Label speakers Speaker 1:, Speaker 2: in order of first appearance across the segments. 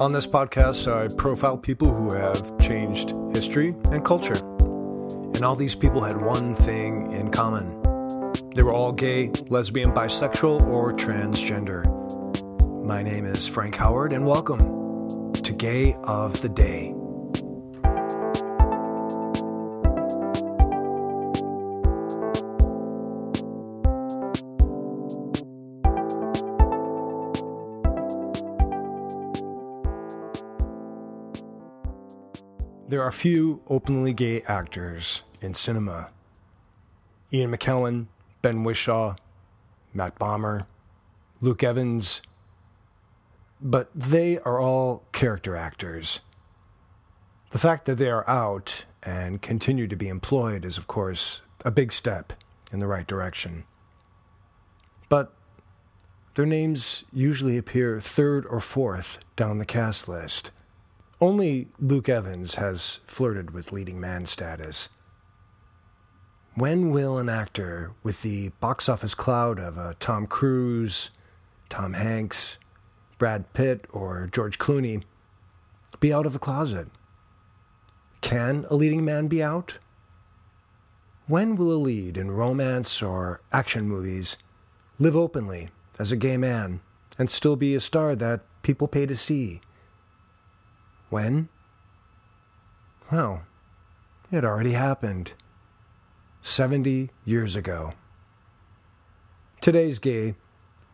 Speaker 1: On this podcast, I profile people who have changed history and culture. And all these people had one thing in common they were all gay, lesbian, bisexual, or transgender. My name is Frank Howard, and welcome to Gay of the Day. There are few openly gay actors in cinema. Ian McKellen, Ben Whishaw, Matt Bomer, Luke Evans, but they are all character actors. The fact that they are out and continue to be employed is, of course, a big step in the right direction. But their names usually appear third or fourth down the cast list. Only Luke Evans has flirted with leading man status. When will an actor with the box office cloud of a Tom Cruise, Tom Hanks, Brad Pitt, or George Clooney be out of the closet? Can a leading man be out? When will a lead in romance or action movies live openly as a gay man and still be a star that people pay to see? When? Well, it already happened. 70 years ago. Today's Gay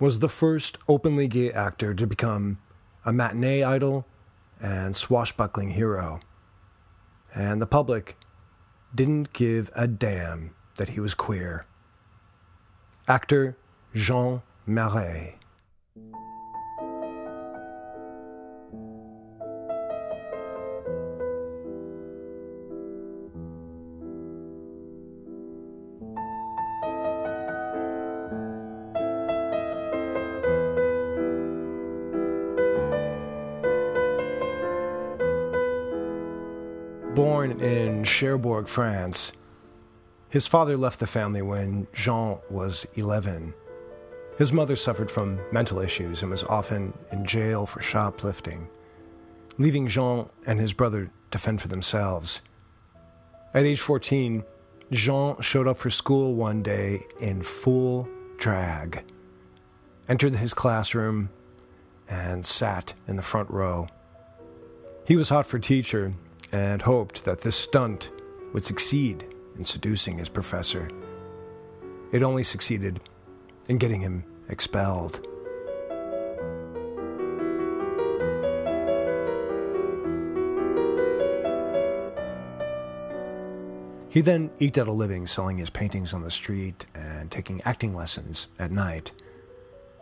Speaker 1: was the first openly gay actor to become a matinee idol and swashbuckling hero. And the public didn't give a damn that he was queer. Actor Jean Marais. Born in Cherbourg, France, his father left the family when Jean was 11. His mother suffered from mental issues and was often in jail for shoplifting, leaving Jean and his brother to fend for themselves. At age 14, Jean showed up for school one day in full drag, entered his classroom, and sat in the front row. He was hot for teacher and hoped that this stunt would succeed in seducing his professor. It only succeeded in getting him expelled. He then eked out a living selling his paintings on the street and taking acting lessons at night.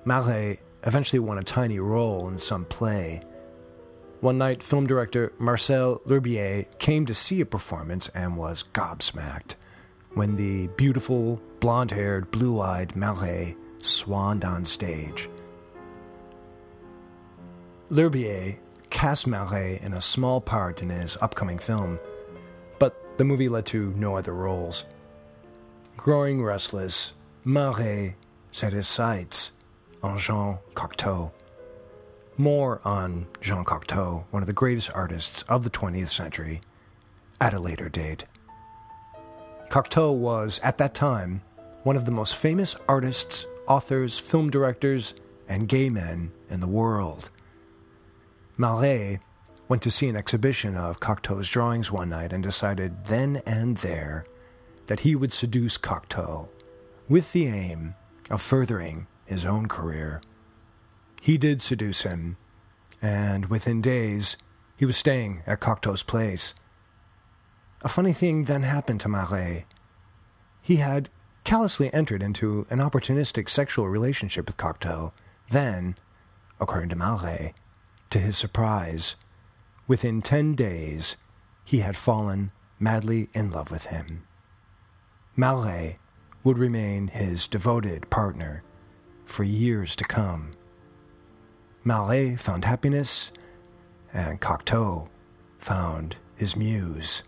Speaker 1: Marais eventually won a tiny role in some play one night, film director Marcel L'Herbier came to see a performance and was gobsmacked when the beautiful, blonde haired, blue eyed Marais swanned on stage. L'Herbier cast Marais in a small part in his upcoming film, but the movie led to no other roles. Growing restless, Marais set his sights on Jean Cocteau. More on Jean Cocteau, one of the greatest artists of the 20th century, at a later date. Cocteau was, at that time, one of the most famous artists, authors, film directors, and gay men in the world. Marais went to see an exhibition of Cocteau's drawings one night and decided then and there that he would seduce Cocteau with the aim of furthering his own career. He did seduce him, and within days, he was staying at Cocteau's place. A funny thing then happened to Marais. He had callously entered into an opportunistic sexual relationship with Cocteau. Then, according to Marais, to his surprise, within ten days, he had fallen madly in love with him. Marais would remain his devoted partner for years to come. Marais found happiness, and Cocteau found his muse.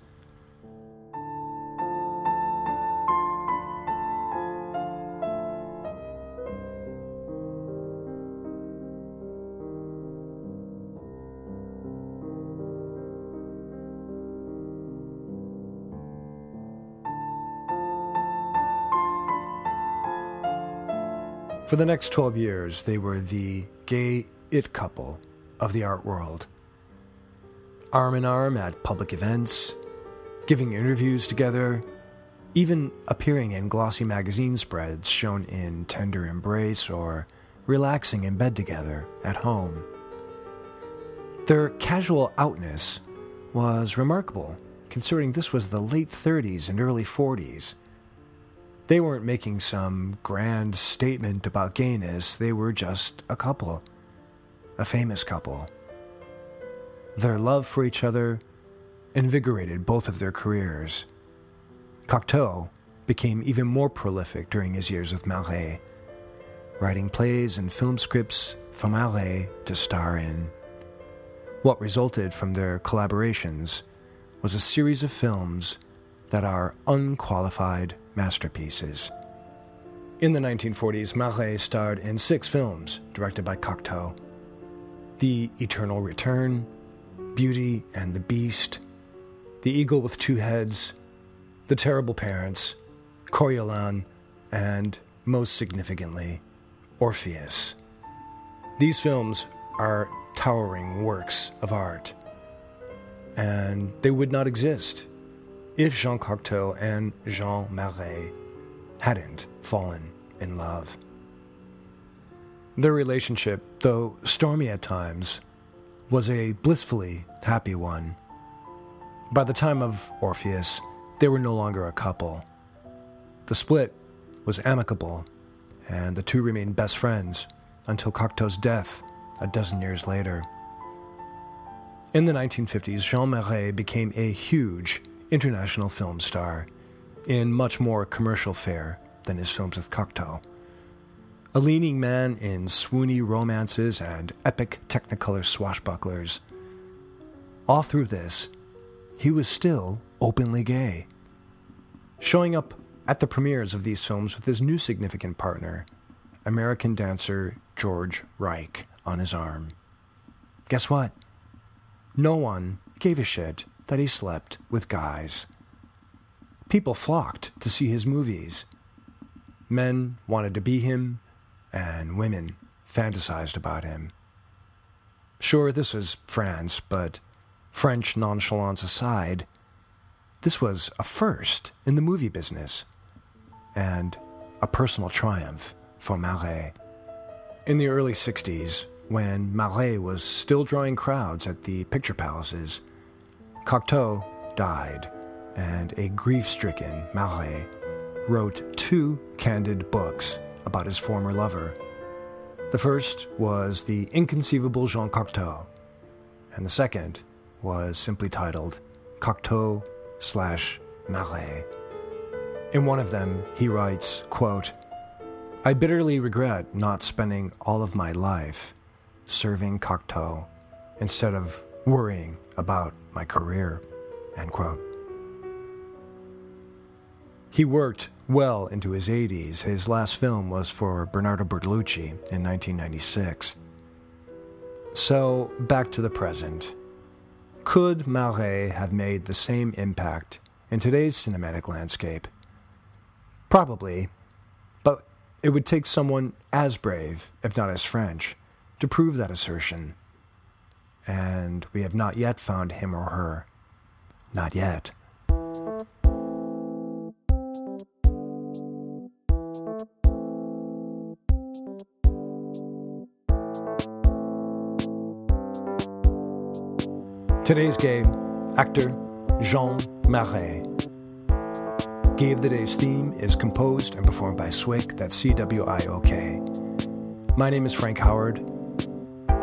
Speaker 1: For the next 12 years, they were the gay it couple of the art world. Arm in arm at public events, giving interviews together, even appearing in glossy magazine spreads shown in tender embrace or relaxing in bed together at home. Their casual outness was remarkable, considering this was the late 30s and early 40s. They weren't making some grand statement about gayness, they were just a couple, a famous couple. Their love for each other invigorated both of their careers. Cocteau became even more prolific during his years with Marais, writing plays and film scripts for Marais to star in. What resulted from their collaborations was a series of films that are unqualified masterpieces. In the 1940s, Marais starred in six films directed by Cocteau The Eternal Return, Beauty and the Beast, The Eagle with Two Heads, The Terrible Parents, Coriolan, and, most significantly, Orpheus. These films are towering works of art, and they would not exist if Jean Cocteau and Jean Marais hadn't fallen in love. Their relationship, though stormy at times, was a blissfully happy one. By the time of Orpheus, they were no longer a couple. The split was amicable, and the two remained best friends until Cocteau's death a dozen years later. In the 1950s, Jean Marais became a huge international film star in much more commercial fare than his films with Cocteau. A leading man in swoony romances and epic technicolor swashbucklers. All through this, he was still openly gay. Showing up at the premieres of these films with his new significant partner, American dancer George Reich, on his arm. Guess what? No one gave a shit that he slept with guys. People flocked to see his movies. Men wanted to be him, and women fantasized about him. Sure, this was France, but French nonchalance aside, this was a first in the movie business and a personal triumph for Marais. In the early 60s, when Marais was still drawing crowds at the picture palaces, Cocteau died, and a grief stricken Marais wrote two candid books about his former lover. The first was The Inconceivable Jean Cocteau, and the second was simply titled Cocteau slash Marais. In one of them, he writes, quote, I bitterly regret not spending all of my life serving Cocteau instead of worrying about my career. End quote. He worked well into his 80s. His last film was for Bernardo Bertolucci in 1996. So, back to the present. Could Marais have made the same impact in today's cinematic landscape? Probably, but it would take someone as brave, if not as French, to prove that assertion. And we have not yet found him or her. Not yet. Today's game, actor Jean Marais. Gay of the Day's theme is composed and performed by Cwiok, that's C W I O K. My name is Frank Howard.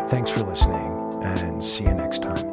Speaker 1: Thanks for listening, and see you next time.